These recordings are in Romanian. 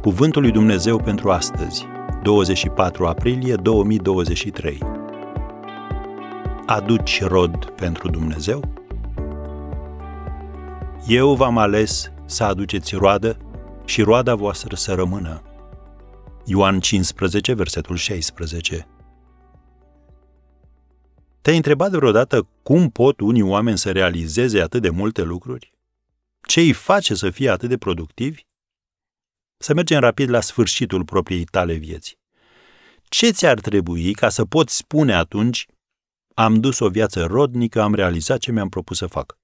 Cuvântul lui Dumnezeu pentru astăzi, 24 aprilie 2023. Aduci rod pentru Dumnezeu? Eu v-am ales să aduceți roadă și roada voastră să rămână. Ioan 15, versetul 16. Te-ai întrebat vreodată cum pot unii oameni să realizeze atât de multe lucruri? Ce îi face să fie atât de productivi? Să mergem rapid la sfârșitul propriei tale vieți. Ce ți-ar trebui ca să poți spune atunci am dus o viață rodnică, am realizat ce mi-am propus să fac?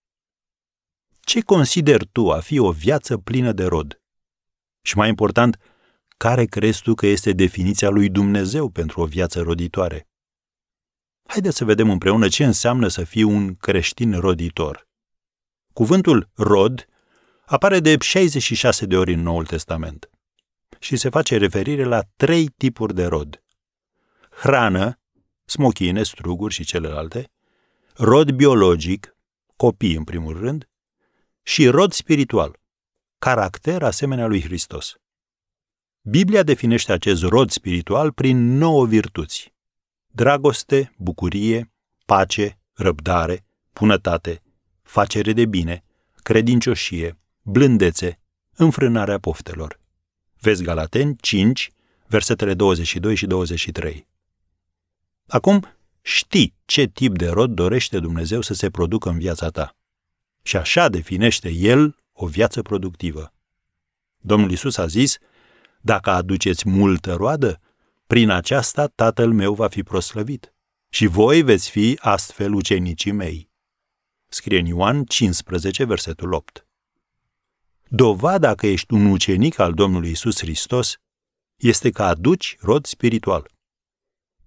Ce consideri tu a fi o viață plină de rod? Și mai important, care crezi tu că este definiția lui Dumnezeu pentru o viață roditoare? Haideți să vedem împreună ce înseamnă să fii un creștin roditor. Cuvântul rod apare de 66 de ori în Noul Testament și se face referire la trei tipuri de rod. Hrană, smochine, struguri și celelalte, rod biologic, copii în primul rând, și rod spiritual, caracter asemenea lui Hristos. Biblia definește acest rod spiritual prin nouă virtuți. Dragoste, bucurie, pace, răbdare, bunătate, facere de bine, credincioșie, blândețe, înfrânarea poftelor. Vezi Galaten 5, versetele 22 și 23. Acum știi ce tip de rod dorește Dumnezeu să se producă în viața ta. Și așa definește El o viață productivă. Domnul Isus a zis, dacă aduceți multă roadă, prin aceasta Tatăl meu va fi proslăvit și voi veți fi astfel ucenicii mei. Scrie în Ioan 15, versetul 8. Dovada că ești un ucenic al Domnului Isus Hristos este că aduci rod spiritual.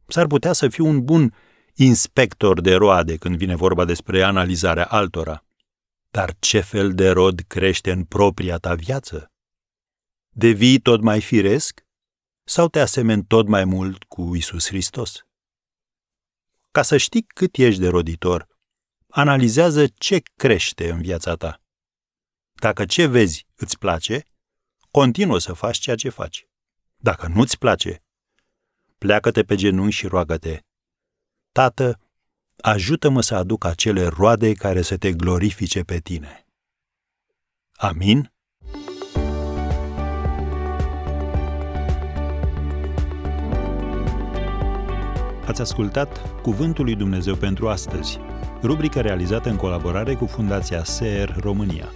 S-ar putea să fiu un bun inspector de roade când vine vorba despre analizarea altora. Dar ce fel de rod crește în propria ta viață? Devii tot mai firesc sau te asemeni tot mai mult cu Isus Hristos? Ca să știi cât ești de roditor, analizează ce crește în viața ta. Dacă ce vezi îți place, continuă să faci ceea ce faci. Dacă nu-ți place, pleacă-te pe genunchi și roagă-te. Tată, ajută-mă să aduc acele roade care să te glorifice pe tine. Amin? Ați ascultat Cuvântul lui Dumnezeu pentru astăzi, rubrica realizată în colaborare cu Fundația SER România.